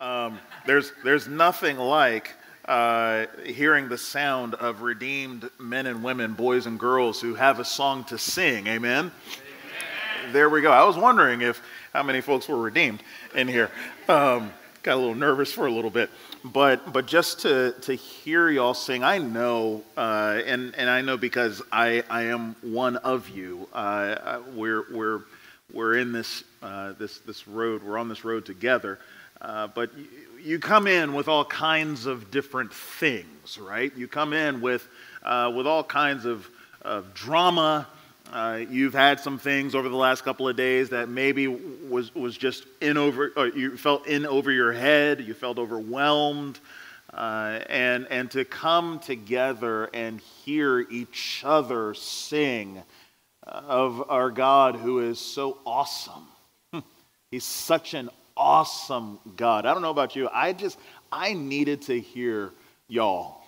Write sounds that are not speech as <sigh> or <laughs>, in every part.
Um, there's, there's nothing like uh, hearing the sound of redeemed men and women, boys and girls who have a song to sing. Amen? Amen. There we go. I was wondering if how many folks were redeemed in here. Um, got a little nervous for a little bit, but but just to to hear y'all sing, I know, uh, and and I know because I I am one of you. Uh, we're we're we're in this uh, this this road. We're on this road together. Uh, but you come in with all kinds of different things, right? You come in with, uh, with all kinds of, of drama. Uh, you've had some things over the last couple of days that maybe was, was just in over, or you felt in over your head, you felt overwhelmed. Uh, and, and to come together and hear each other sing of our God who is so awesome. <laughs> He's such an awesome God. I don't know about you. I just, I needed to hear y'all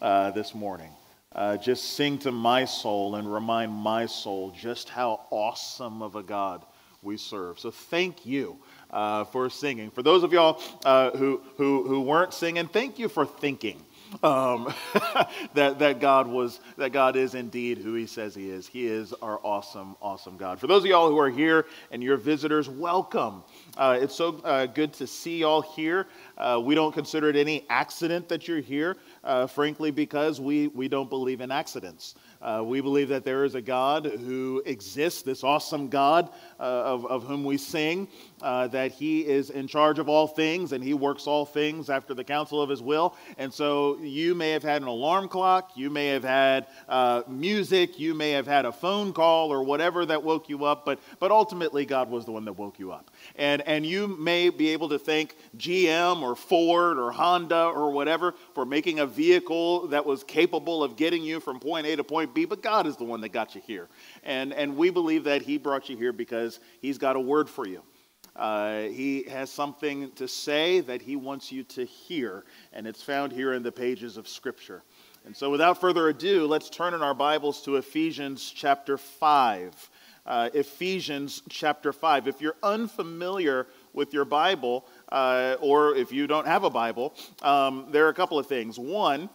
uh, this morning. Uh, just sing to my soul and remind my soul just how awesome of a God we serve. So thank you uh, for singing. For those of y'all uh, who, who, who weren't singing, thank you for thinking um, <laughs> that, that God was that God is indeed who He says He is. He is our awesome, awesome God. For those of y'all who are here and you're visitors, welcome. Uh, it's so uh, good to see y'all here. Uh, we don't consider it any accident that you're here, uh, frankly, because we, we don't believe in accidents. Uh, we believe that there is a God who exists, this awesome God uh, of, of whom we sing, uh, that he is in charge of all things and he works all things after the counsel of his will. And so you may have had an alarm clock, you may have had uh, music, you may have had a phone call or whatever that woke you up, but, but ultimately God was the one that woke you up. And, and you may be able to thank GM or Ford or Honda or whatever for making a vehicle that was capable of getting you from point A to point B, but God is the one that got you here. And, and we believe that He brought you here because He's got a word for you. Uh, he has something to say that he wants you to hear, and it's found here in the pages of Scripture. And so, without further ado, let's turn in our Bibles to Ephesians chapter 5. Uh, Ephesians chapter 5. If you're unfamiliar with your Bible, uh, or if you don't have a Bible, um, there are a couple of things. One,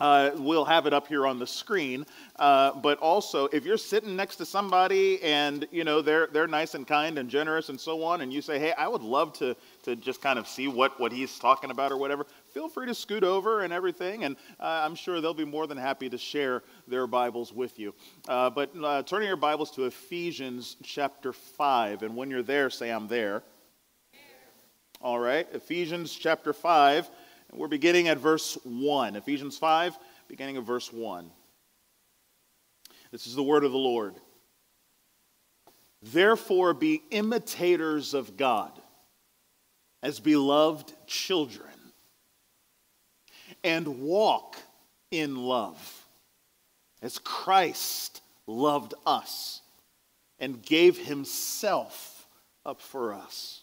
uh, we'll have it up here on the screen. Uh, but also, if you're sitting next to somebody and you know they're they're nice and kind and generous and so on, and you say, "Hey, I would love to to just kind of see what what he's talking about or whatever," feel free to scoot over and everything, and uh, I'm sure they'll be more than happy to share their Bibles with you. Uh, but uh, turning your Bibles to Ephesians chapter five, and when you're there, say, "I'm there." All right, Ephesians chapter five. And we're beginning at verse 1. Ephesians 5, beginning of verse 1. This is the word of the Lord. Therefore, be imitators of God as beloved children, and walk in love as Christ loved us and gave himself up for us,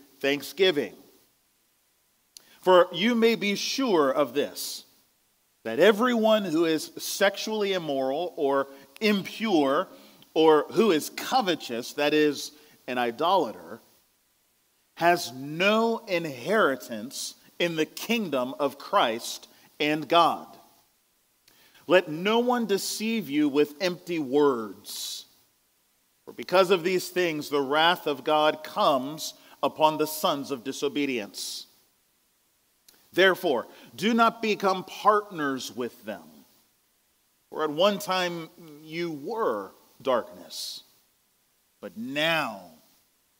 thanksgiving. For you may be sure of this that everyone who is sexually immoral or impure or who is covetous, that is, an idolater, has no inheritance in the kingdom of Christ and God. Let no one deceive you with empty words. For because of these things, the wrath of God comes upon the sons of disobedience. Therefore, do not become partners with them. For at one time you were darkness, but now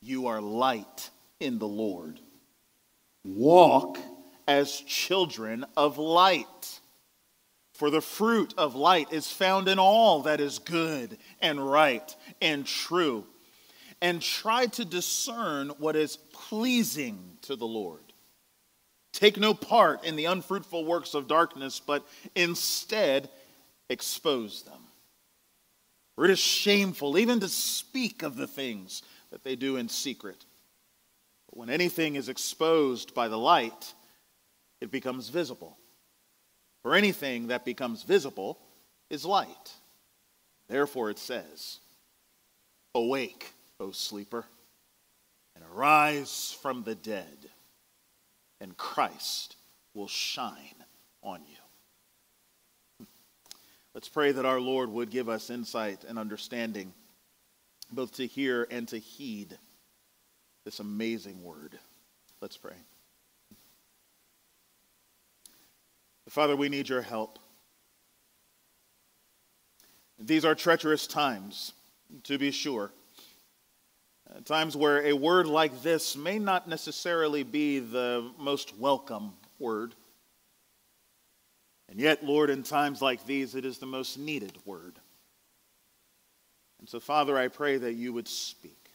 you are light in the Lord. Walk as children of light. For the fruit of light is found in all that is good and right and true and try to discern what is pleasing to the Lord. Take no part in the unfruitful works of darkness, but instead expose them. For it is shameful even to speak of the things that they do in secret. But when anything is exposed by the light, it becomes visible. For anything that becomes visible is light. Therefore it says, Awake, O sleeper, and arise from the dead, and Christ will shine on you. Hmm. Let's pray that our Lord would give us insight and understanding, both to hear and to heed this amazing word. Let's pray. Father, we need your help. These are treacherous times, to be sure. Times where a word like this may not necessarily be the most welcome word. And yet, Lord, in times like these, it is the most needed word. And so, Father, I pray that you would speak.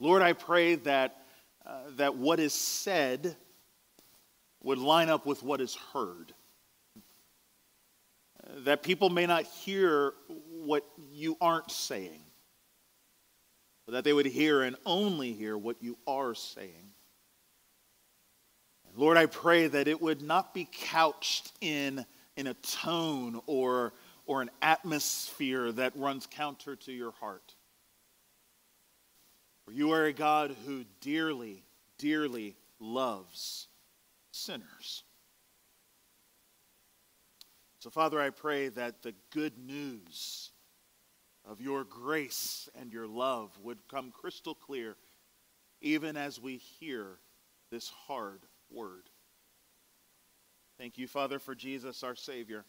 Lord, I pray that, uh, that what is said would line up with what is heard. That people may not hear what you aren't saying, but that they would hear and only hear what you are saying. Lord, I pray that it would not be couched in, in a tone or, or an atmosphere that runs counter to your heart. For you are a God who dearly, dearly loves sinners. So, Father, I pray that the good news of your grace and your love would come crystal clear even as we hear this hard word. Thank you, Father, for Jesus, our Savior.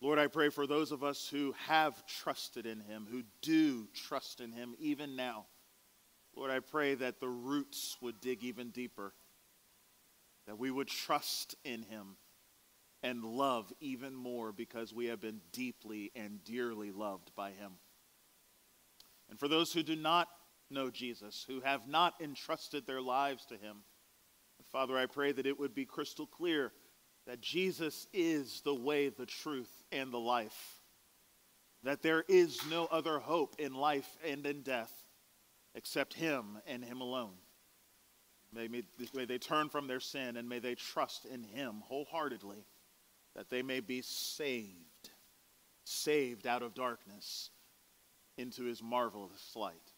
Lord, I pray for those of us who have trusted in him, who do trust in him even now. Lord, I pray that the roots would dig even deeper that we would trust in him and love even more because we have been deeply and dearly loved by him. And for those who do not know Jesus, who have not entrusted their lives to him, Father, I pray that it would be crystal clear that Jesus is the way, the truth, and the life. That there is no other hope in life and in death except him and him alone. May, may, they turn from their sin and may they trust in Him wholeheartedly that they may be saved, saved out of darkness into His marvelous light.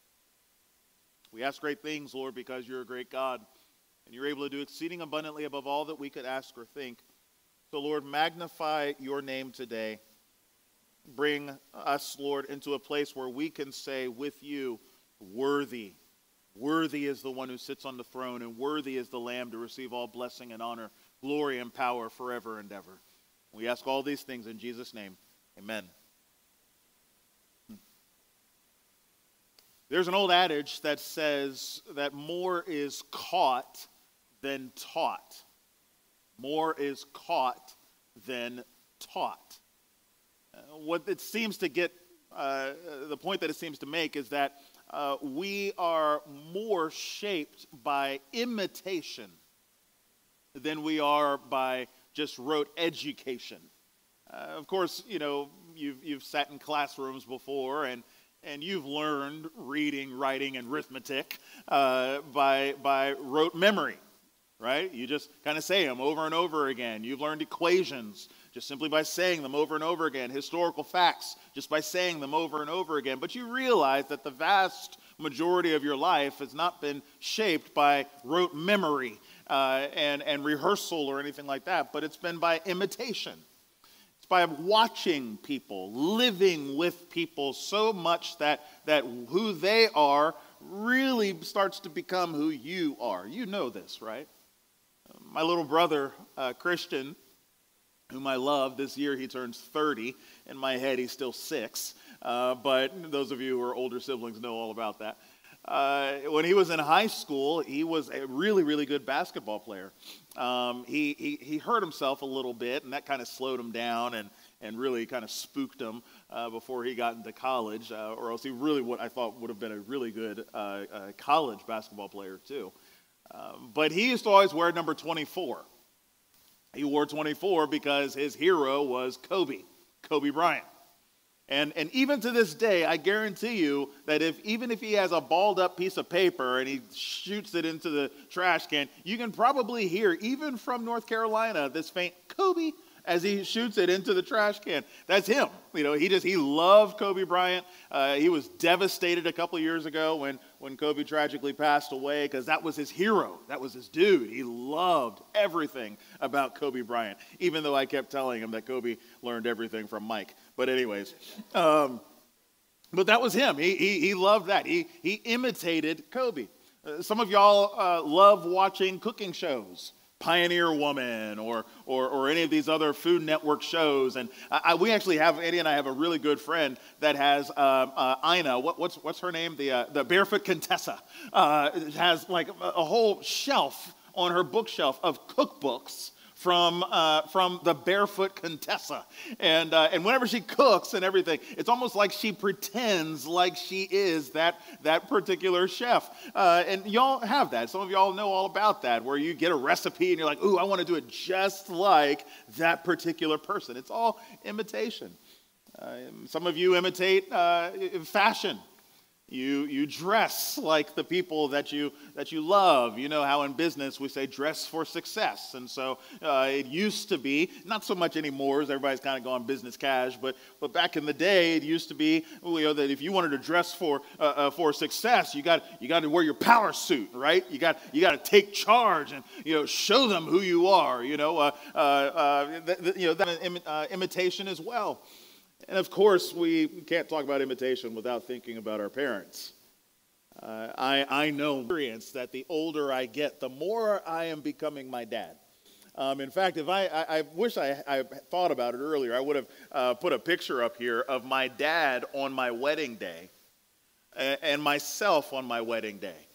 We ask great things, Lord, because you're a great God and you're able to do exceeding abundantly above all that we could ask or think. So, Lord, magnify your name today. Bring us, Lord, into a place where we can say with you, worthy Worthy is the one who sits on the throne, and worthy is the Lamb to receive all blessing and honor, glory and power forever and ever. We ask all these things in Jesus' name. Amen. There's an old adage that says that more is caught than taught. More is caught than taught. Uh, what it seems to get, uh, the point that it seems to make is that uh, we are more shaped by imitation than we are by just rote education. Uh, of course, you know, you've, you've sat in classrooms before and, and you've learned reading, writing, and arithmetic uh, by, by rote memory, right? You just kind of say them over and over again. You've learned equations just simply by saying them over and over again, historical facts just by saying them over and over again. But you realize that the vast majority of your life has not been shaped by rote memory uh, and, and rehearsal or anything like that, but it's been by imitation. It's by watching people, living with people so much that, that who they are really starts to become who you are. You know this, right? My little brother, uh, Christian, whom I love. This year he turns 30. In my head, he's still six. Uh, but those of you who are older siblings know all about that. Uh, when he was in high school, he was a really, really good basketball player. Um, he, he, he hurt himself a little bit, and that kind of slowed him down and, and really kind of spooked him. uh, before he got into college, uh, or else he really what I thought would have been a really good uh, uh, college basketball player too. Um, but he used to always wear number 24. He wore 24 because his hero was Kobe, Kobe Bryant. And, and even to this day, I guarantee you that if even if he has a balled up piece of paper and he shoots it into the trash can, you can probably hear, even from North Carolina, this faint Kobe as he shoots it into the trash can. That's him. You know, he just he loved Kobe Bryant. Uh, he was devastated a couple years ago when when Kobe tragically passed away because that was his hero. That was his dude. He loved everything about Kobe Bryant, even though I kept telling him that Kobe learned everything from Mike. But anyways. Um, but that was him. He, he, he loved that. He, he imitated Kobe. Uh, some of y'all uh, love watching cooking shows. Pioneer Woman or, or, or any of these other Food Network shows. And I, we actually have, Eddie and I have a really good friend that has uh, uh, Ina, what, what's, what's her name? The, uh, the Barefoot Contessa, uh, has like a, a whole shelf on her bookshelf of cookbooks from, uh, from the barefoot Contessa. And, uh, and whenever she cooks and everything, it's almost like she pretends like she is that, that particular chef. Uh, and y'all have that. Some of y'all know all about that, where you get a recipe and you're like, ooh, I want to do it just like that particular person. It's all imitation. Uh, some of you imitate uh, fashion. You, you dress like the people that you, that you love. You know how in business we say dress for success. And so uh, it used to be, not so much anymore as everybody's kind of gone business cash, but, but back in the day it used to be you know, that if you wanted to dress for, uh, uh, for success, you got, you got to wear your power suit, right? You got, you got to take charge and you know, show them who you are. You know, uh, uh, uh, th- th- you know that Im- imitation as well. And of course, we can't talk about imitation without thinking about our parents. Uh, I, I know experience that the older I get, the more I am becoming my dad. Um, in fact, if I, I, I wish I, I, thought about it earlier, I would have uh, put a picture up here of my dad on my wedding day and myself on my wedding day.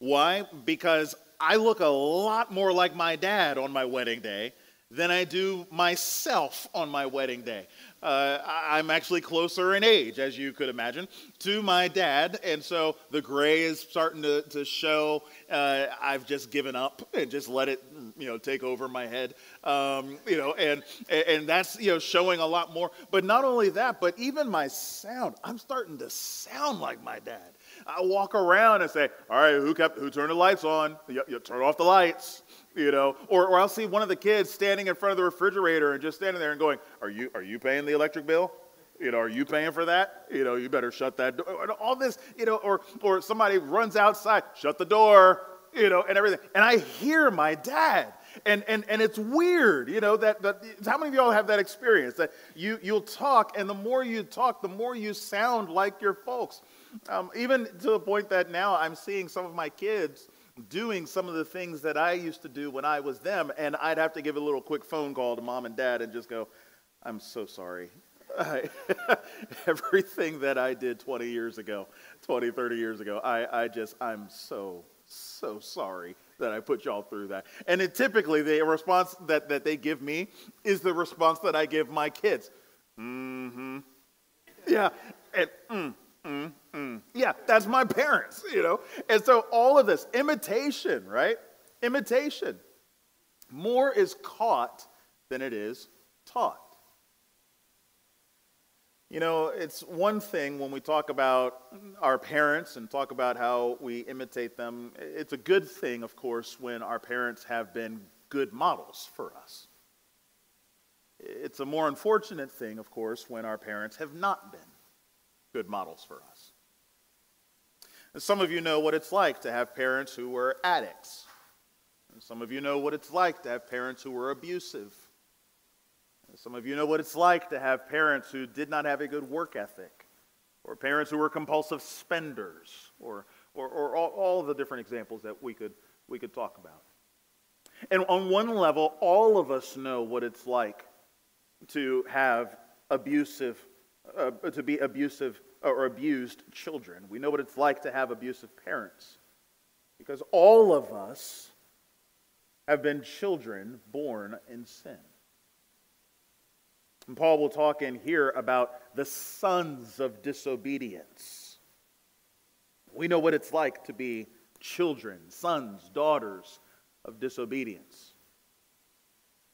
Why? Because I look a lot more like my dad on my wedding day than I do myself on my wedding day. Uh, I'm actually closer in age, as you could imagine, to my dad. And so the gray is starting to, to show. Uh, I've just given up and just let it, you know, take over my head. Um, you know, and, and that's, you know, showing a lot more. But not only that, but even my sound, I'm starting to sound like my dad. I walk around and say, all right, who kept, who turned the lights on? You, you turn off the lights you know or, or i'll see one of the kids standing in front of the refrigerator and just standing there and going are you are you paying the electric bill you know are you paying for that? You know you better shut that door. All this you know or or somebody runs outside shut the door you know and everything. And i hear my dad. And and and it's weird you know that, that how many of y'all have that experience that you you'll talk and the more you talk the more you sound like your folks. Um, even to the point that now i'm seeing some of my kids doing some of the things that I used to do when I was them, and I'd have to give a little quick phone call to mom and dad and just go, I'm so sorry. <laughs> everything that I did 20 years ago, 20, 30 years ago, I, I just, I'm so, so sorry that I put y'all through that. And it, typically, the response that, that they give me is the response that I give my kids. Mm hmm. Yeah. And, mm, mm, mm. Yeah, that's my parents, <laughs> you know? And so all of this, imitation, right? Imitation. More is caught than it is taught. You know, it's one thing when we talk about our parents and talk about how we imitate them. It's a good thing, of course, when our parents have been good models for us. It's a more unfortunate thing, of course, when our parents have not been good models for us. And some of you know what it's like to have parents who were addicts. And some of you know what it's like to have parents who were abusive. Some of you know what it's like to have parents who did not have a good work ethic, or parents who were compulsive spenders, or, or, or all, all the different examples that we could, we could talk about. And on one level, all of us know what it's like to have abusive uh, to be abusive or abused children. We know what it's like to have abusive parents because all of us have been children born in sin. And Paul will talk in here about the sons of disobedience. We know what it's like to be children, sons, daughters of disobedience.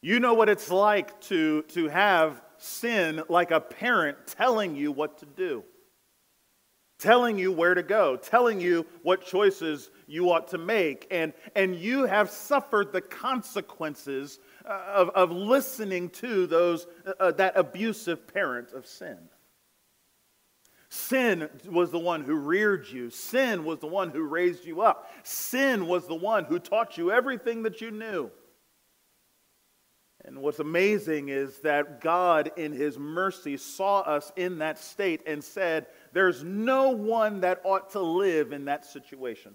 You know what it's like to, to have sin like a parent telling you what to do, telling you where to go, telling you what choices you ought to make. And, and you have suffered the consequences of, of listening to those, uh, uh, that abusive parent of sin. Sin was the one who reared you. Sin was the one who raised you up. Sin was the one who taught you everything that you knew. And what's amazing is that God, in His mercy, saw us in that state and said, There's no one that ought to live in that situation.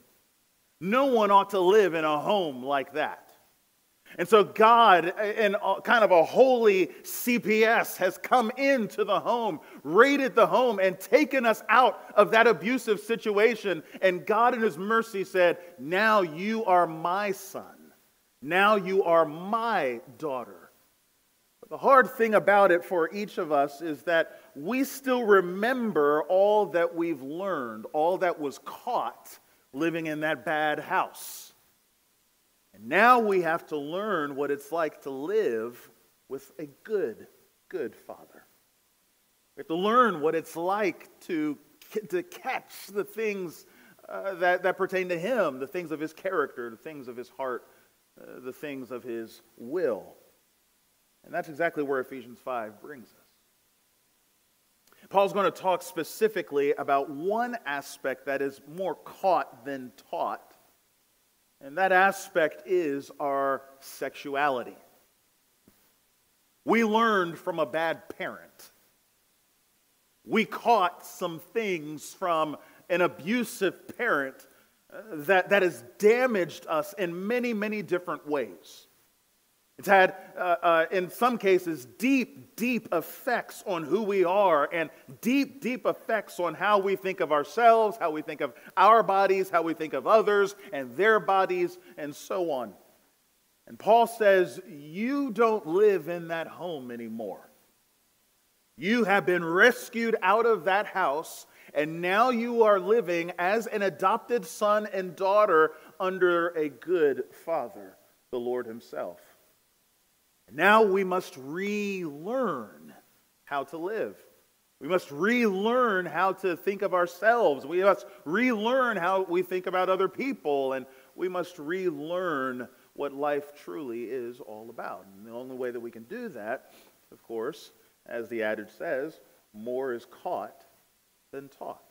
No one ought to live in a home like that. And so, God, uh, in kind of a holy CPS, has come into the home, raided the home, and taken us out of that abusive situation. And God, in His mercy, said, Now you are my son. Now you are my daughter. The hard thing about it for each of us is that we still remember all that we've learned, all that was caught living in that bad house. Now we have to learn what it's like to live with a good, good father. We have to learn what it's like to, to catch the things uh, that, that pertain to him, the things of his character, the things of his heart, uh, the things of his will. And that's exactly where Ephesians 5 brings us. Paul's going to talk specifically about one aspect that is more caught than taught, and that aspect is our sexuality. We learned from a bad parent. We caught some things from an abusive parent uh, that, that has damaged us in many, many different ways. It's had, uh, uh, in some cases, deep, deep effects on who we are and deep, deep effects on how we think of ourselves, how we think of our bodies, how we think of others and their bodies, and so on. And Paul says, You don't live in that home anymore. You have been rescued out of that house, and now you are living as an adopted son and daughter under a good father, the Lord Himself. Now we must relearn how to live. We must relearn how to think of ourselves. We must relearn how we think about other people. And we must relearn what life truly is all about. And the only way that we can do that, of course, as the adage says, more is caught than taught.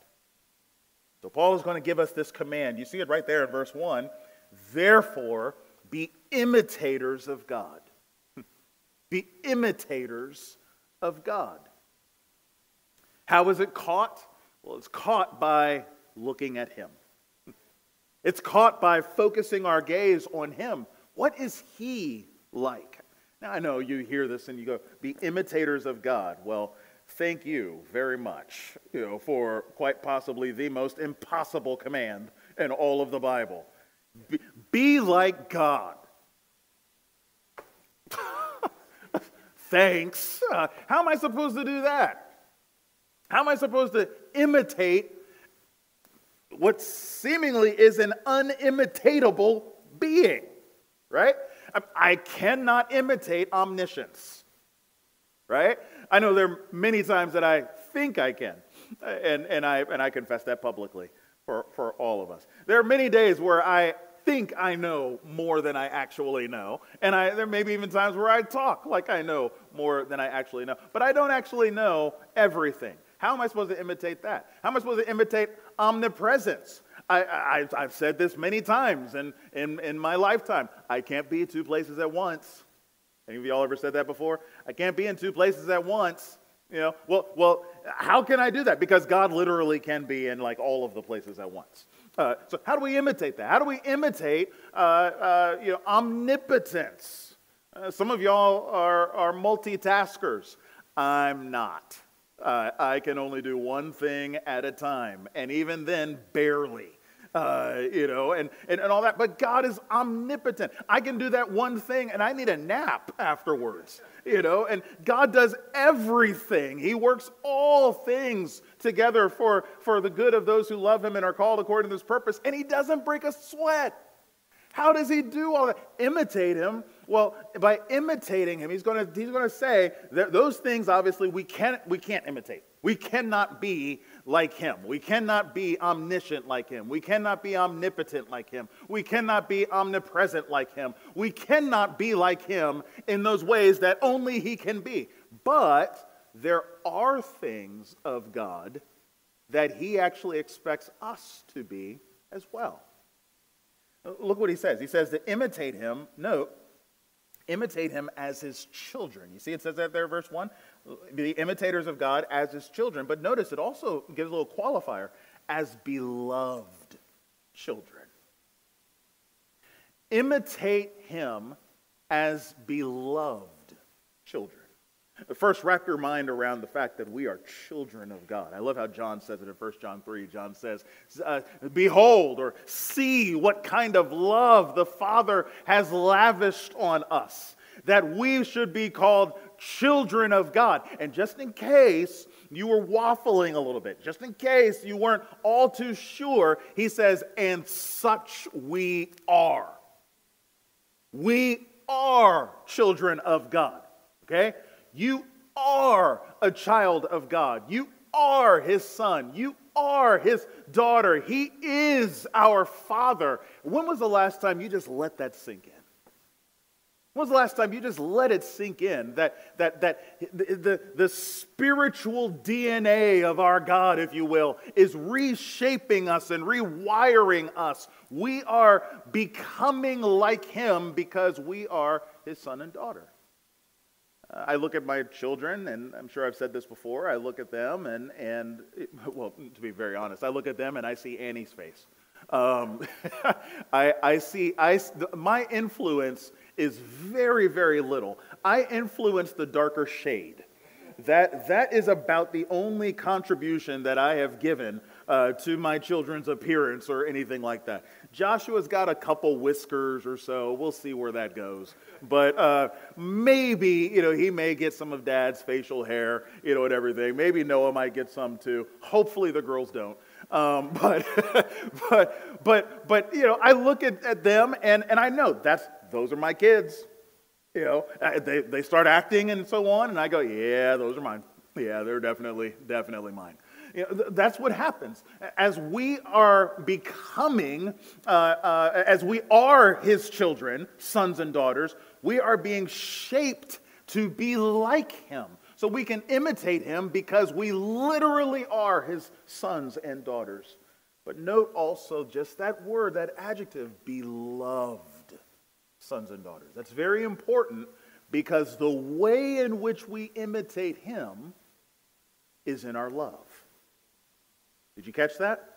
So Paul is going to give us this command. You see it right there in verse 1. Therefore, be imitators of God be imitators of God. How is it caught? Well, it's caught by looking at Him. It's caught by focusing our gaze on Him. What is He like? Now, I know you hear this and you go, be imitators of God. Well, thank you very much you know, for quite possibly the most impossible command in all of the Bible. Be, be like God. Thanks. Uh, how am I supposed to do that? How am I supposed to imitate what seemingly is an unimitatable being? Right? I, I cannot imitate omniscience. Right? I know there are many times that I think I can, and, and, I, and I confess that publicly for, for all of us. There are many days where I think I know more than I actually know. And I, there may be even times where I talk like I know more than I actually know. But I don't actually know everything. How am I supposed to imitate that? How am I supposed to imitate omnipresence? I, have said this many times in, in, in my lifetime. I can't be two places at once. Any of y'all ever said that before? I can't be in two places at once. You know, well, well, how can I do that? Because God literally can be in like all of the places at once. Uh, so, how do we imitate that? How do we imitate uh, uh, you know, omnipotence? Uh, some of y'all are, are multitaskers. I'm not. Uh, I can only do one thing at a time, and even then, barely. Uh, you know, and, and, and all that. But God is omnipotent. I can do that one thing and I need a nap afterwards, you know, and God does everything. He works all things together for, for the good of those who love Him and are called according to His purpose, and He doesn't break a sweat. How does He do all that? Imitate Him. Well, by imitating Him, He's going to, he's going to say that those things, obviously, we can't, we can't imitate. We cannot be like him. We cannot be omniscient like him. We cannot be omnipotent like him. We cannot be omnipresent like him. We cannot be like him in those ways that only he can be. But there are things of God that he actually expects us to be as well. Look what he says. He says to imitate him, note, imitate him as his children. You see, it says that there, verse 1 be imitators of God as his children. But notice it also gives a little qualifier as beloved children. Imitate him as beloved children. First, wrap your mind around the fact that we are children of God. I love how John says it in 1 John 3. John says, uh, Behold, or see what kind of love the Father has lavished on us, that we should be called children of God. And just in case you were waffling a little bit, just in case you weren't all too sure, he says, and such we are. We are children of God. Okay? You are a child of God. You are his son. You are his daughter. He is our father. When was the last time you just let that sink in? When was the last time you just let it sink in that, that, that the, the, the, spiritual DNA of our God, if you will, is reshaping us and rewiring us? We are becoming like Him because we are His son and daughter. Uh, I look at my children, and I'm sure I've said this before. I look at them, and, and <laughs> well, to be very honest, I look at them and I see Annie's face. Um, <laughs> I, I see I, my influence is very, very little. I influence the darker shade. That, that is about the only contribution that I have given uh, to my children's appearance or anything like that. Joshua's got a couple whiskers or so. We'll see where that goes. But uh, maybe, you know, he may get some of dad's facial hair, you know, and everything. Maybe Noah might get some too. Hopefully the girls don't. Um, <laughs> but, but, but, but, you know, I look at, at them and, and I know that's those are my kids. You know, uh, they, they start acting and so on, and I go, yeah, those are mine. Yeah, they're definitely, definitely mine. You know, that's what happens. As we are becoming, uh, uh, as we are his children, sons and daughters, we are being shaped to be like him. So we can imitate him because we literally are his sons and daughters. But note also just that word, that adjective, beloved sons and daughters. That's very important because the way in which we imitate him is in our love. Did you catch that?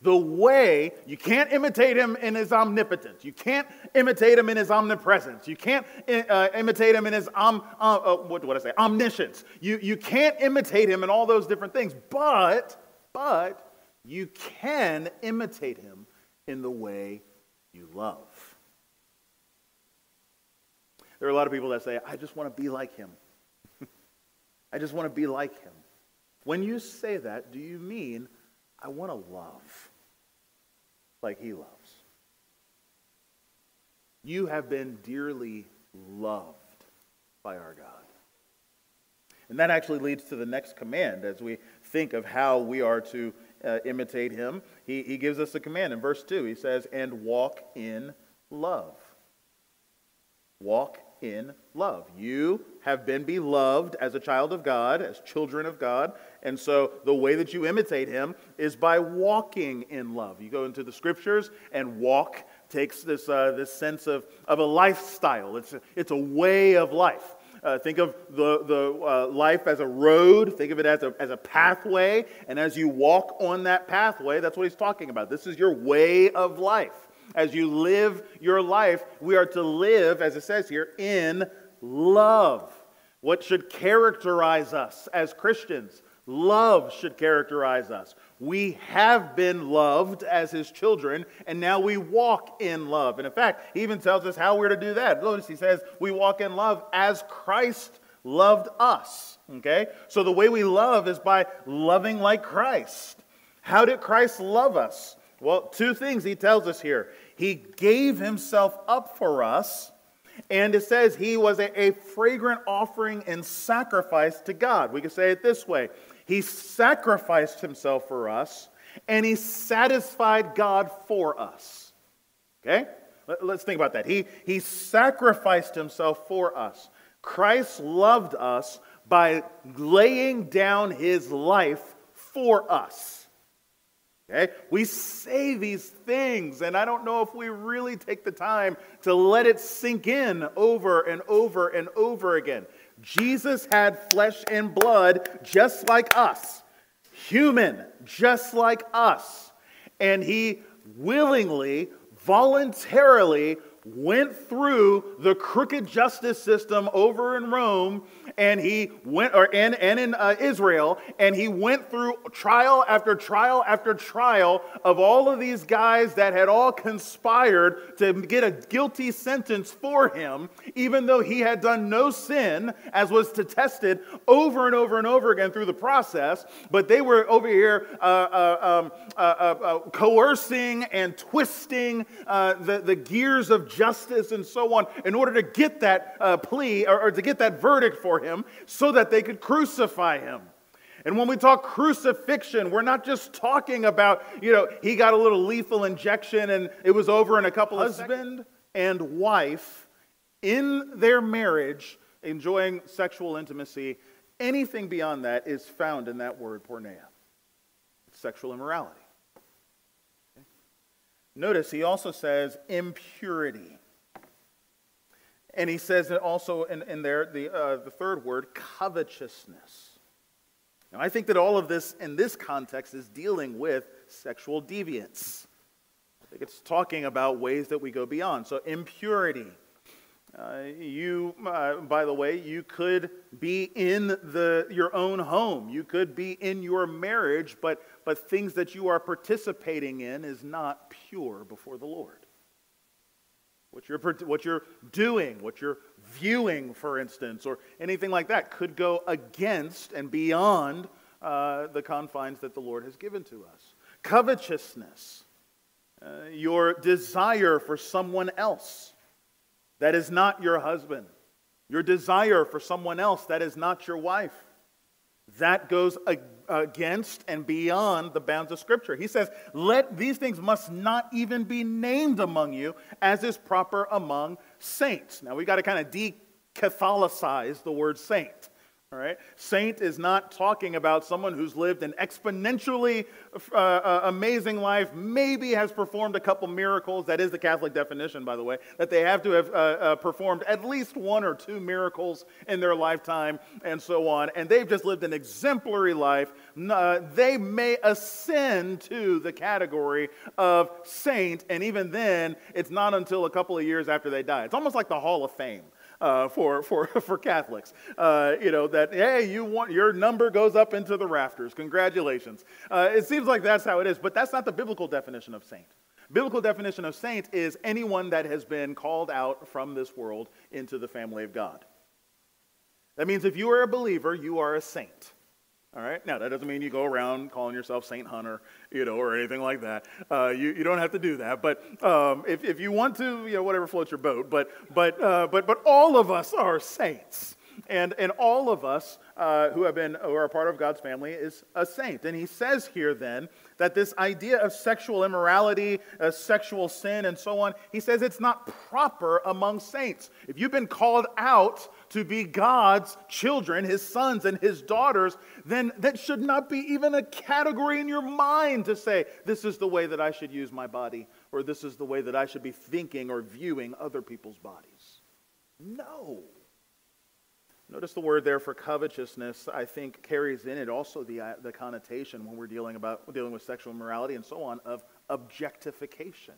The way, you can't imitate him in his omnipotence. You can't imitate him in his omnipresence. You can't uh, imitate him in his, om, uh, uh, what do I say, omniscience. You, you can't imitate him in all those different things, but, but you can imitate him in the way you love. There are a lot of people that say, I just want to be like him. <laughs> I just want to be like him. When you say that, do you mean, I want to love like he loves? You have been dearly loved by our God. And that actually leads to the next command as we think of how we are to uh, imitate him. He, he gives us a command in verse 2. He says, And walk in love. Walk in love. You have been beloved as a child of God, as children of God. And so the way that you imitate him is by walking in love. You go into the scriptures and walk takes this, uh, this sense of, of a lifestyle, it's a, it's a way of life. Uh, think of the, the uh, life as a road. Think of it as a, as a pathway. And as you walk on that pathway, that's what he's talking about. This is your way of life as you live your life, we are to live, as it says here, in love. What should characterize us as Christians? Love should characterize us. We have been loved as his children, and now we walk in love. And in fact, he even tells us how we're to do that. Notice he says, We walk in love as Christ loved us. Okay? So the way we love is by loving like Christ. How did Christ love us? Well, two things he tells us here. He gave himself up for us and it says he was a, a, fragrant offering and sacrifice to God. We could say it this way He sacrificed himself for us, and he satisfied God for us. Okay? Let, us think about that. He, he sacrificed himself for us. Christ loved us by laying down his life for us. Okay? We say these things, and I don't know if we really take the time to let it sink in over and over and over again. Jesus had flesh and blood just like us, human just like us, and he willingly, voluntarily went through the crooked justice system over in Rome and he went or and, and in uh, Israel and he went through trial after trial after trial of all of these guys that had all conspired to get a guilty sentence for him even though he had done no sin as was attested over and over and over again through the process. But they were over here uh, uh, um, uh, uh, uh, coercing and twisting the, the gears of justice and so on in order to get that plea or, or to get that verdict for him so that they could crucify him. And when we talk crucifixion, we're not just talking about, you know, he got a little lethal injection and it was over in a couple of husband and wife in their marriage enjoying sexual intimacy. Anything beyond that is found in that word porneia. sexual immorality. Notice he also says impurity. And he says it also in, in there, the, uh, the third word, covetousness. Now, I think that all of this in this context is dealing with sexual deviance. I think it's talking about ways that we go beyond. So, impurity. Uh, you, uh, by the way, you could be in the, your own home. You could be in your marriage, but, but things that you are participating in is not pure before the Lord. What you're, what you're doing, what you're viewing, for instance, or anything like that could go against and beyond uh, the confines that the Lord has given to us. Covetousness, uh, your desire for someone else that is not your husband, your desire for someone else that is not your wife. That goes against and beyond the bounds of Scripture. He says, Let these things must not even be named among you, as is proper among saints. Now we got to kind of de Catholicize the word saint. All right? Saint is not talking about someone who's lived an exponentially uh, uh, amazing life, maybe has performed a couple miracles. That is the Catholic definition, by the way, that they have to have uh, uh, performed at least one or two miracles in their lifetime and so on. And they've just lived an exemplary life. Uh, they may ascend to the category of saint, and even then, it's not until a couple of years after they die. It's almost like the Hall of Fame uh, for, for, <laughs> for Catholics. Uh, you know, that, hey, you want, your number goes up into the rafters. Congratulations. Uh, it seems like that's how it is, but that's not the biblical definition of saint. Biblical definition of saint is anyone that has been called out from this world into the family of God. That means if you are a believer, you are a saint. All right. Now that doesn't mean you go around calling yourself Saint Hunter, you know, or anything like that. Uh, you, you don't have to do that. But um, if, if you want to, you know, whatever floats your boat. But but uh, but but all of us are saints, and and all of us uh, who have been who are part of God's family is a saint. And he says here then that this idea of sexual immorality, uh, sexual sin, and so on, he says it's not proper among saints. If you've been called out to be God's children, his sons and his daughters, then that should not be even a category in your mind to say, this is the way that I should use my body, or this is the way that I should be thinking or viewing other people's bodies. No. Notice the word there for covetousness, I think, carries in it also the, uh, the connotation when we're dealing, about, dealing with sexual immorality and so on of objectification.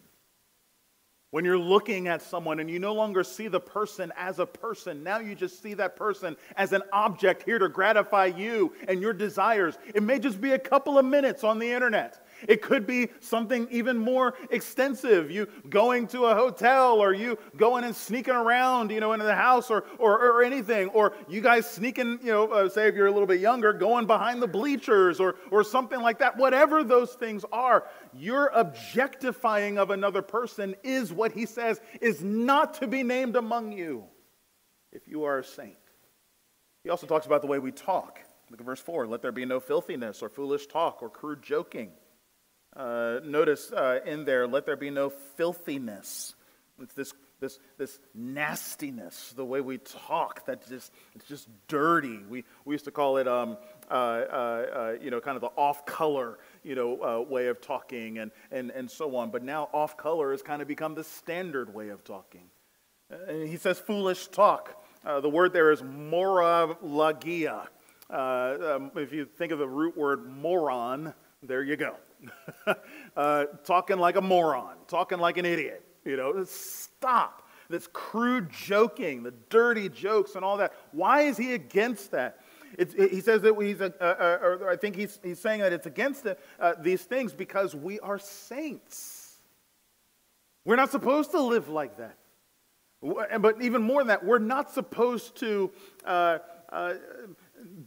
When you're looking at someone and you no longer see the person as a person, now you just see that person as an object here to gratify you and your desires. It may just be a couple of minutes on the internet. It could be something even more extensive. You going to a hotel or you going and sneaking around, you know, into the house or, or, or anything. Or you guys sneaking, you know, uh, say if you're a little bit younger, going behind the bleachers or, or something like that. Whatever those things are, your objectifying of another person is what he says is not to be named among you if you are a saint. He also talks about the way we talk. Look at verse 4. Let there be no filthiness or foolish talk or crude joking uh, notice uh, in there, let there be no filthiness. It's this, this, this nastiness, the way we talk, that just, it's just dirty. We, we used to call it, um, uh, uh, uh you know, kind of the off color, you know, uh, way of talking and, and, and so on. But now off color has kind of become the standard way of talking. And he says foolish talk. the word there is morologia. Um, if you think of the root word moron, there you go. <laughs> uh, talking like a moron, talking like an idiot. You know, stop. This crude joking, the dirty jokes, and all that. Why is he against that? It, he says that he's, a, uh, uh, or I think he's, he's saying that it's against the, uh, these things because we are saints. We're not supposed to live like that. But even more than that, we're not supposed to uh, uh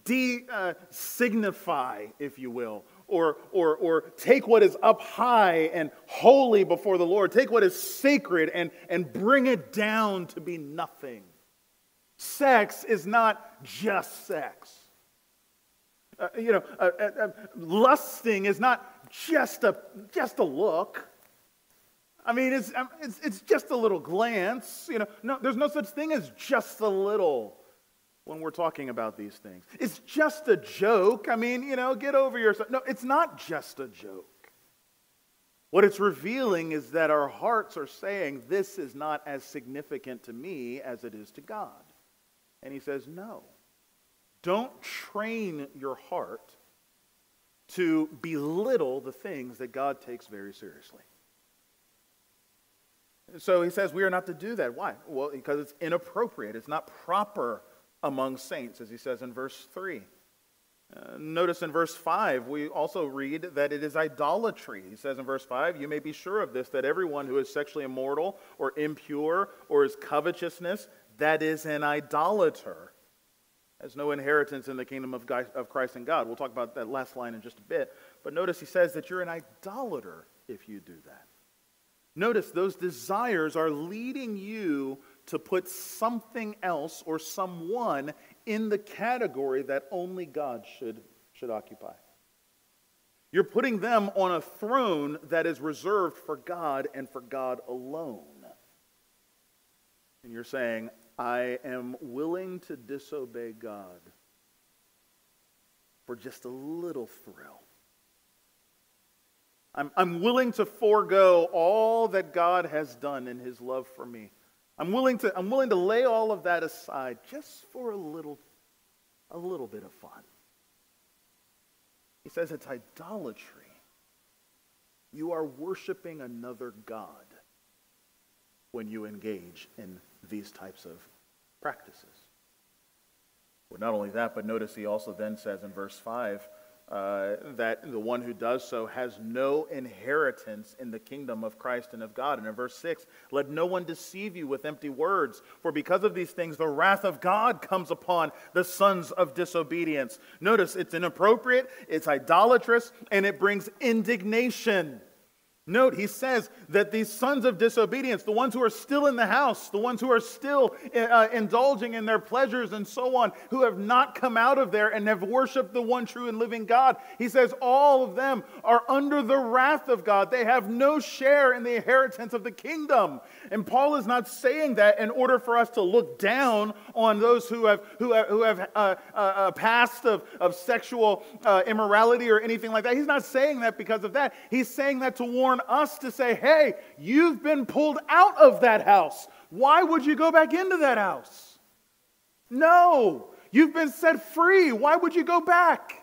de signify, if you will, or, or, or take what is up high and holy before the Lord, take what is sacred and, and bring it down to be nothing. Sex is not just sex. Uh, you know, uh, uh, uh lusting is not just a, just a look. I mean, it's, um, it's, it's just a little glance. You know, no, there's no such thing as just a little when we're talking about these things. It's just a joke. I mean, you know, get over yourself. No, it's not just a joke. What it's revealing is that our hearts are saying, This is not as significant to me as it is to God. And he says, No. Don't train your heart to belittle the things that God takes very seriously. So he says we are not to do that. Why? Well, because it's inappropriate. It's not proper among saints, as he says in verse 3. Uh, notice in verse 5, we also read that it is idolatry. He says in verse 5, You may be sure of this, that everyone who is sexually immoral or impure or is covetousness, that is an idolater, has no inheritance in the kingdom of, God, of Christ and God. We'll talk about that last line in just a bit. But notice he says that you're an idolater if you do that. Notice those desires are leading you to put something else or someone in the category that only God should, should occupy. You're putting them on a throne that is reserved for God and for God alone. And you're saying, I am willing to disobey God for just a little thrill. I'm, I'm willing to forego all that God has done in his love for me I'm willing to, I'm willing to lay all of that aside just for a little, a little bit of fun. He says it's idolatry. You are worshiping another God when you engage in these types of practices. Well, not only that, but notice he also then says in verse 5 uh, that the one who does so has no inheritance in the kingdom of Christ and of God. And in verse 6, let no one deceive you with empty words, for because of these things, the wrath of God comes upon the sons of disobedience. Notice it's inappropriate, it's idolatrous, and it brings indignation. Note, he says that these sons of disobedience, the ones who are still in the house, the ones who are still uh, indulging in their pleasures and so on, who have not come out of there and have worshiped the one true and living God, he says all of them are under the wrath of God. They have no share in the inheritance of the kingdom. And Paul is not saying that in order for us to look down on those who have, who have, who have uh, uh, a past of, of sexual uh, immorality or anything like that. He's not saying that because of that. He's saying that to warn warn us to say, hey, you've been pulled out of that house. Why would you go back into that house? No, you've been set free. Why would you go back?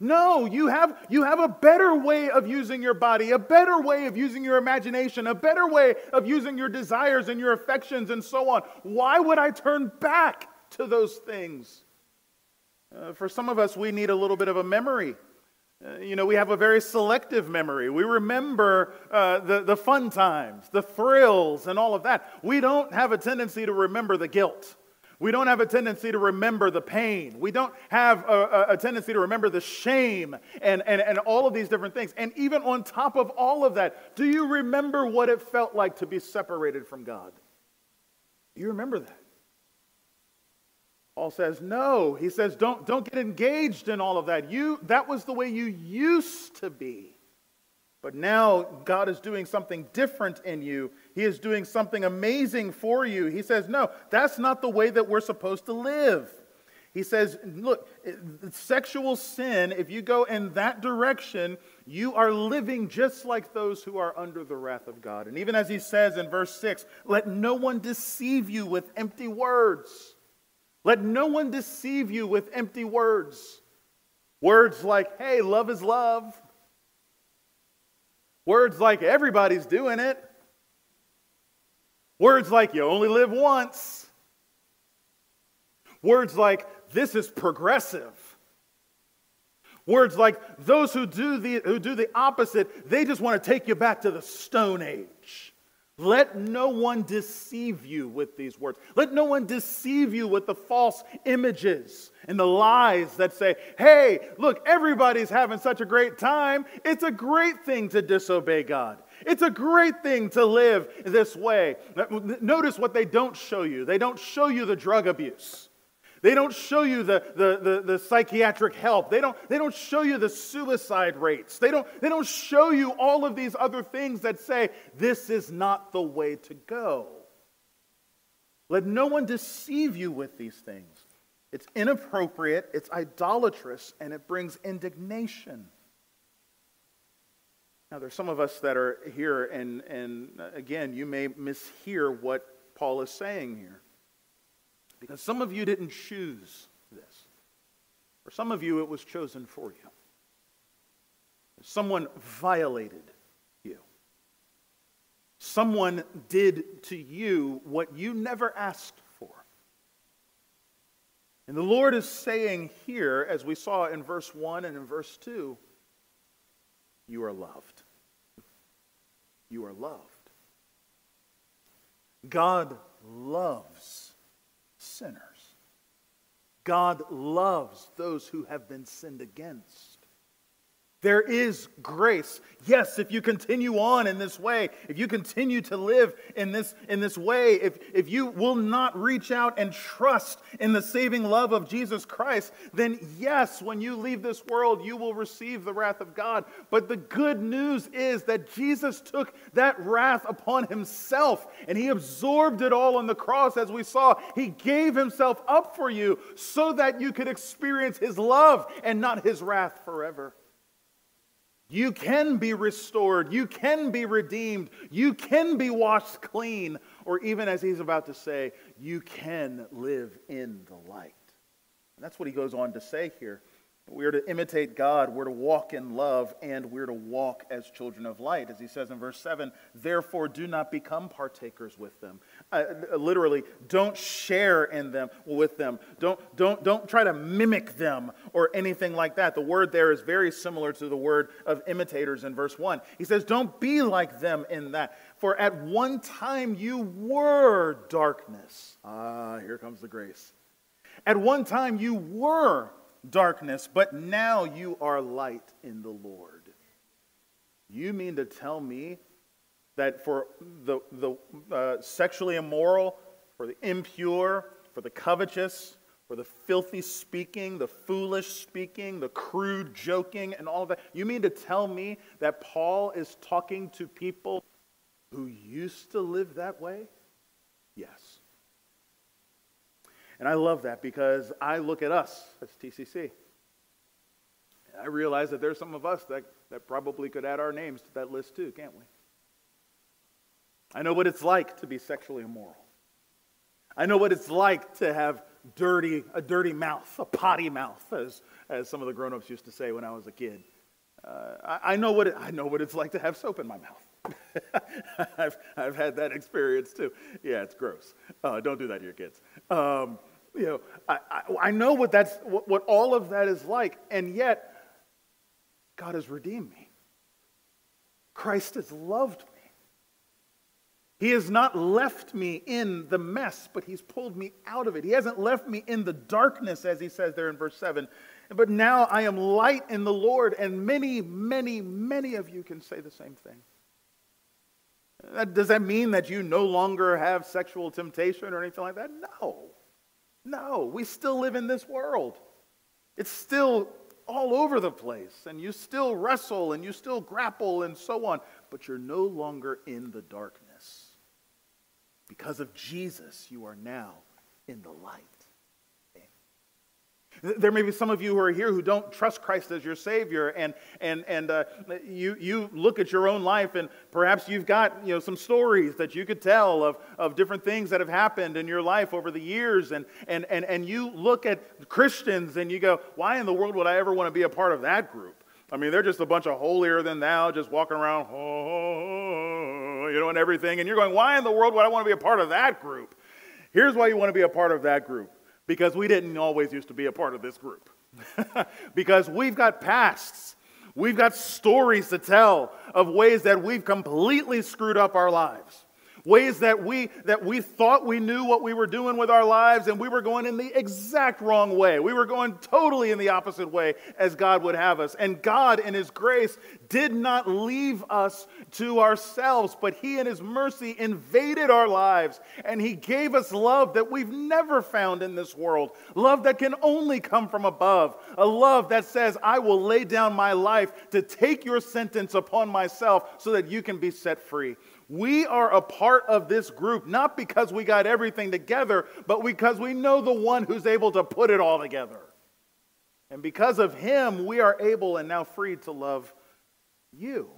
No, you have, you have a better way of using your body, a better way of using your imagination, a better way of using your desires and your affections and so on. Why would I turn back to those things? Uh, for some of us, we need a little bit of a memory. Uh, you know, we have a very selective memory. We remember uh, the, the fun times, the thrills, and all of that. We don't have a tendency to remember the guilt. We don't have a tendency to remember the pain. We don't have a, a, a, tendency to remember the shame and, and, and all of these different things. And even on top of all of that, do you remember what it felt like to be separated from God? Do you remember that? Paul says, no. He says, don't, don't get engaged in all of that. You, that was the way you used to be. But now God is doing something different in you. He is doing something amazing for you. He says, No, that's not the way that we're supposed to live. He says, Look, sexual sin, if you go in that direction, you are living just like those who are under the wrath of God. And even as he says in verse 6, let no one deceive you with empty words. Let no one deceive you with empty words. Words like, hey, love is love. Words like everybody's doing it. Words like you only live once. Words like this is progressive. Words like those who do the, who do the opposite, they just want to take you back to the Stone Age. Let no one deceive you with these words. Let no one deceive you with the false images and the lies that say, hey, look, everybody's having such a great time. It's a great thing to disobey God. It's a great thing to live this way. Notice what they don't show you. They don't show you the drug abuse. They don't show you the, the, the, the, psychiatric help. They don't, they don't show you the suicide rates. They don't, they don't show you all of these other things that say, this is not the way to go. Let no one deceive you with these things. It's inappropriate, it's idolatrous, and it brings indignation. Now, there's some of us that are here, and, and uh, again, you may mishear what Paul is saying here. Because some of you didn't choose this. For some of you, it was chosen for you. Someone violated you. Someone did to you what you never asked for. And the Lord is saying here, as we saw in verse 1 and in verse 2, you are loved. You are loved. God loves sinners. God loves those who have been sinned against. There is grace. Yes, if you continue on in this way, if you continue to live in this, in this way, if, if you will not reach out and trust in the saving love of Jesus Christ, then yes, when you leave this world, you will receive the wrath of God. But the good news is that Jesus took that wrath upon himself and he absorbed it all on the cross, as we saw. He gave himself up for you so that you could experience his love and not his wrath forever. You can be restored. You can be redeemed. You can be washed clean. Or even as he's about to say, you can live in the light. And that's what he goes on to say here. We're to imitate God, we're to walk in love, and we're to walk as children of light. As he says in verse 7, therefore do not become partakers with them. Uh, literally, don't share in them with them. Don't, don't, don't try to mimic them or anything like that. The word there is very similar to the word of imitators in verse 1. He says, Don't be like them in that. For at one time you were darkness. Ah, here comes the grace. At one time you were darkness, but now you are light in the Lord. You mean to tell me that for the, the uh, sexually immoral, for the impure, for the covetous, for the filthy speaking, the foolish speaking, the crude joking, and all that, you mean to tell me that Paul is talking to people who used to live that way? Yes. And I love that because I look at us as TCC. And I realize that there's some of us that, that probably could add our names to that list too, can't we? I know what it's like to be sexually immoral. I know what it's like to have dirty, a dirty mouth, a potty mouth, as, as some of the grown-ups used to say when I was a kid. Uh, I, I, know what it, I know what it's like to have soap in my mouth. <laughs> I've, I've had that experience too. Yeah, it's gross. Uh, don't do that to your kids. Um, you know, I, I, I, know what that's what, what all of that is like, and yet God has redeemed me. Christ has loved me. He has not left me in the mess, but He's pulled me out of it. He hasn't left me in the darkness, as He says there in verse 7. But now I am light in the Lord, and many, many, many of you can say the same thing. Uh, does that mean that you no longer have sexual temptation or anything like that? No. No. We still live in this world. It's still all over the place, and you still wrestle and you still grapple and so on, but you're no longer in the darkness. Because of Jesus, you are now in the light. There may be some of you who are here who don't trust Christ as your Savior, and, and, and uh, you, you look at your own life, and perhaps you've got you know, some stories that you could tell of, of different things that have happened in your life over the years, and, and, and, and you look at Christians and you go, why in the world would I ever want to be a part of that group? I mean, they're just a bunch of holier than thou, just walking around, oh, you know, and everything. And you're going, why in the world would I want to be a part of that group? Here's why you want to be a part of that group because we didn't always used to be a part of this group. <laughs> because we've got pasts, we've got stories to tell of ways that we've completely screwed up our lives ways that we that we thought we knew what we were doing with our lives and we were going in the exact wrong way. We were going totally in the opposite way as god would have us. And god in his grace did not leave us to ourselves but he in his mercy invaded our lives and he gave us love that we've never found in this world. Love that can only come from above. A love that says i will lay down my life to take your sentence upon myself so that you can be set free we are a part of this group, not because we got everything together, but because we know the one who's able to put it all together. And because of him, we are able and now free to love you,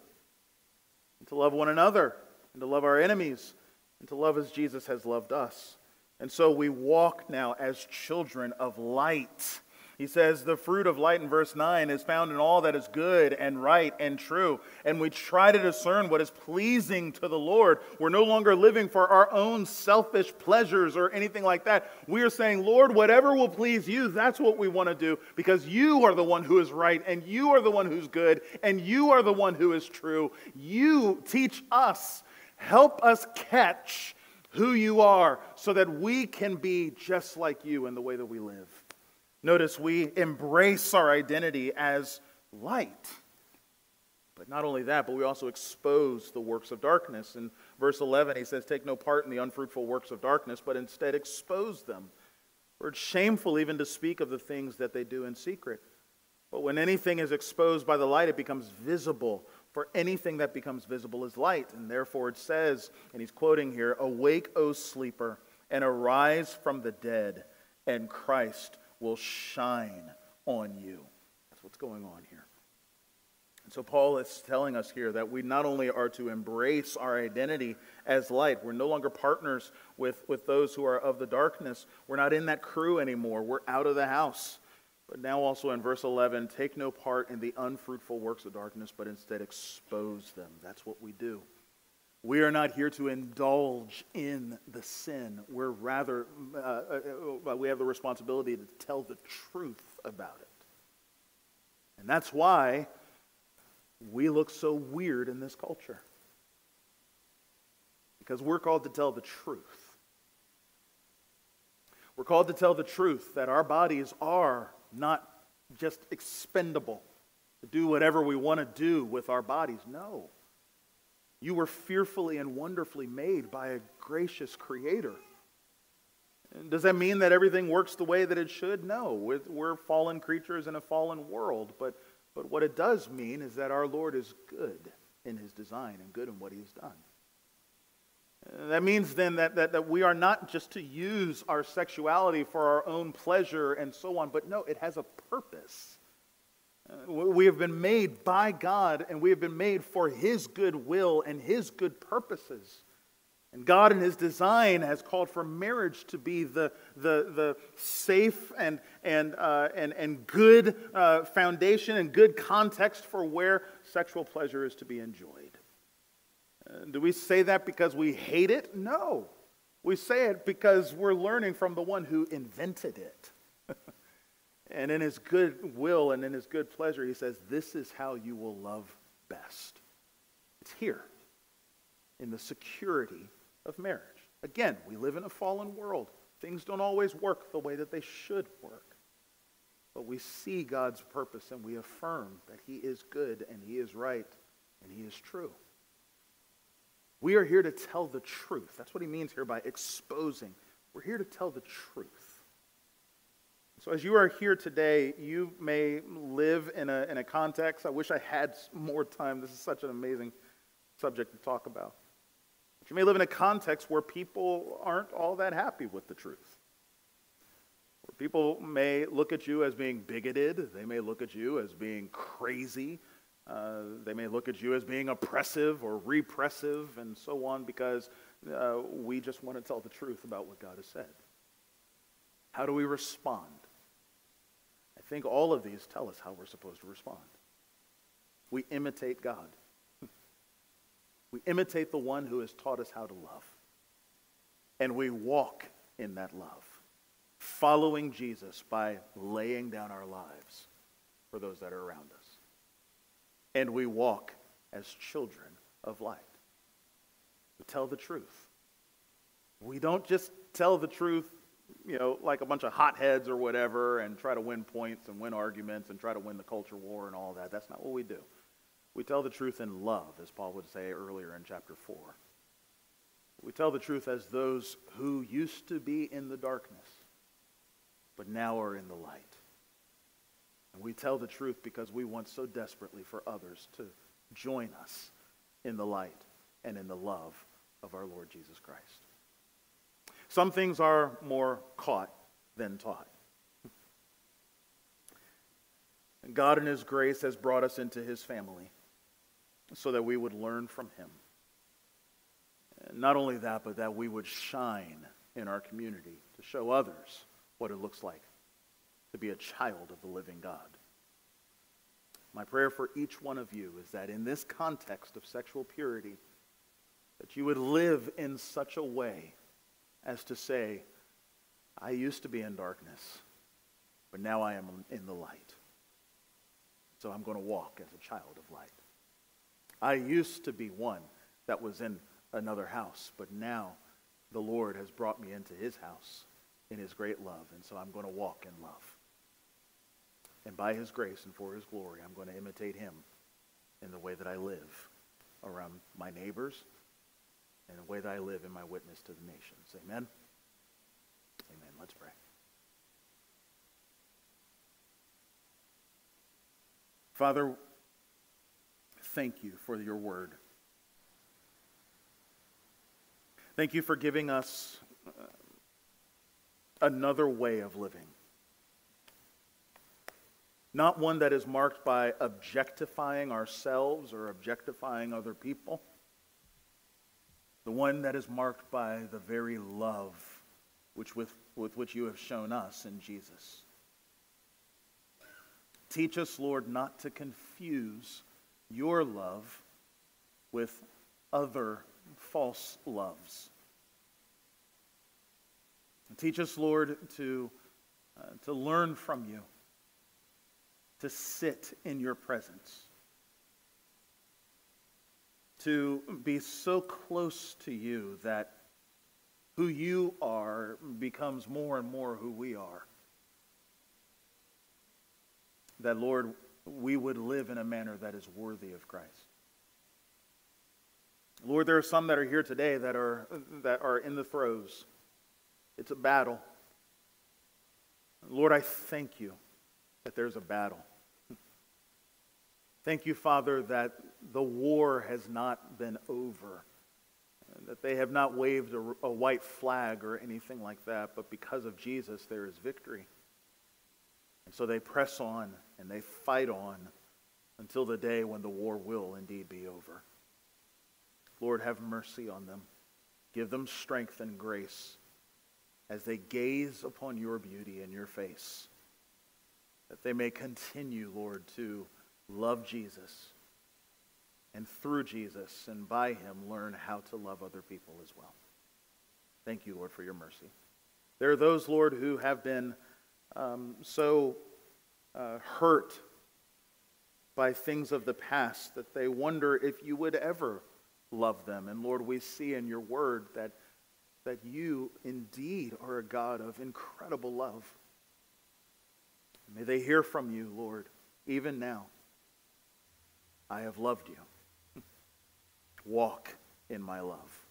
and to love one another, and to love our enemies, and to love as Jesus has loved us. And so we walk now as children of light he says the fruit of light in verse 9 is found in all that is good and right and true. And we try to discern what is pleasing to the Lord. We're no longer living for our own selfish pleasures or anything like that. We are saying, Lord, whatever will please you, that's what we want to do because you are the one who is right and you are the one who's good and you are the one who is true. You teach us, help us catch who you are so that we can be just like you in the way that we live. Notice we embrace our identity as light. But not only that, but we also expose the works of darkness. In verse 11, he says, Take no part in the unfruitful works of darkness, but instead expose them. For it's shameful even to speak of the things that they do in secret. But when anything is exposed by the light, it becomes visible. For anything that becomes visible is light. And therefore it says, and he's quoting here, Awake, O sleeper, and arise from the dead, and Christ will shine on you. That's what's going on here. And so Paul is telling us here that we not only are to embrace our identity as light, we're no longer partners with, with those who are of the darkness. We're not in that crew anymore. We're out of the house. But now, also in verse 11, take no part in the unfruitful works of darkness, but instead expose them. That's what we do. We are not here to indulge in the sin. We're rather, uh, uh, uh, we have the responsibility to tell the truth about it. And that's why we look so weird in this culture. Because we're called to tell the truth. We're called to tell the truth that our bodies are not just expendable to do whatever we want to do with our bodies. No. You were fearfully and wonderfully made by a gracious creator. Does that mean that everything works the way that it should? No. We're fallen creatures in a fallen world. But, but what it does mean is that our Lord is good in his design and good in what he has done. That means then that, that, that we are not just to use our sexuality for our own pleasure and so on, but no, it has a purpose. We have been made by God and we have been made for His good will and His good purposes. And God, in His design, has called for marriage to be the, the, the safe and, and, uh, and, and good uh, foundation and good context for where sexual pleasure is to be enjoyed. Uh, do we say that because we hate it? No. We say it because we're learning from the one who invented it. And in His good will and in His good pleasure, He says, This is how you will love best. It's here in the security of marriage. Again, we live in a fallen world. Things don't always work the way that they should work. But we see God's purpose and we affirm that He is good and He is right and He is true. We are here to tell the truth. That's what He means here by exposing. We're here to tell the truth. So, as you are here today, you may live in a, in a context. I wish I had more time. This is such an amazing subject to talk about. You may live in a context where people aren't all that happy with the truth. Where people may look at you as being bigoted, they may look at you as being crazy, uh, they may look at you as being oppressive or repressive, and so on, because uh, we just want to tell the truth about what God has said. How do we respond? Think all of these tell us how we're supposed to respond. We imitate God. We imitate the one who has taught us how to love. And we walk in that love, following Jesus by laying down our lives for those that are around us. And we walk as children of light. We tell the truth. We don't just tell the truth, you know, like a bunch of hotheads or whatever and try to win points and win arguments and try to win the culture war and all that. That's not what we do. We tell the truth in love, as Paul would say earlier in chapter 4. We tell the truth as those who used to be in the darkness, but now are in the light. And we tell the truth because we want so desperately for others to join us in the light and in the love of our Lord Jesus Christ. Some things are more caught than taught. God in His grace has brought us into His family so that we would learn from him. Not only that, but that we would shine in our community to show others what it looks like to be a child of the living God. My prayer for each one of you is that in this context of sexual purity, that you would live in such a way as to say, I used to be in darkness, but now I am in the light. So I'm going to walk as a child of light. I used to be one that was in another house, but now the Lord has brought me into his house in his great love, and so I'm going to walk in love. And by his grace and for his glory, I'm going to imitate him in the way that I live around my neighbors and the way that I live in my witness to the nations. Amen? Amen. Let's pray. Father, thank you for your word. Thank you for giving us uh, another way of living. Not one that is marked by objectifying ourselves or objectifying other people. The one that is marked by the very love which with, with which you have shown us in Jesus. Teach us, Lord, not to confuse your love with other false loves. And teach us, Lord, to, uh, to learn from you, to sit in your presence, to be so close to you that who you are becomes more and more who we are. That, Lord, we would live in a manner that is worthy of Christ. Lord, there are some that are here today that are, that are in the throes. It's a battle. Lord, I thank you that there's a battle. Thank you, Father, that the war has not been over, that they have not waved a, a white flag or anything like that, but because of Jesus, there is victory. And so they press on and they fight on until the day when the war will indeed be over. Lord, have mercy on them. Give them strength and grace as they gaze upon your beauty and your face, that they may continue, Lord, to love Jesus and through Jesus and by him learn how to love other people as well. Thank you, Lord, for your mercy. There are those, Lord, who have been um, so uh, hurt by things of the past that they wonder if you would ever love them. And Lord, we see in your word that, that you indeed are a God of incredible love. May they hear from you, Lord, even now. I have loved you. Walk in my love.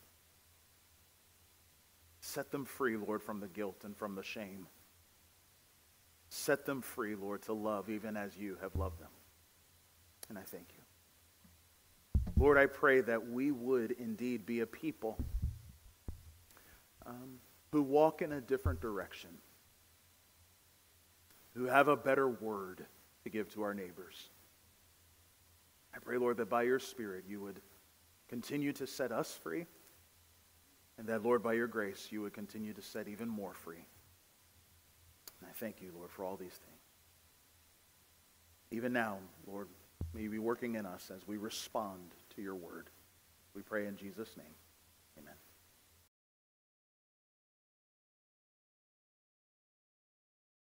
Set them free, Lord, from the guilt and from the shame. Set them free, Lord, to love even as you have loved them. And I thank you. Lord, I pray that we would indeed be a people um, who walk in a different direction, who have a better word to give to our neighbors. I pray, Lord, that by your Spirit you would continue to set us free, and that, Lord, by your grace you would continue to set even more free. And I thank you, Lord, for all these things. Even now, Lord, may you be working in us as we respond to your word. We pray in Jesus' name.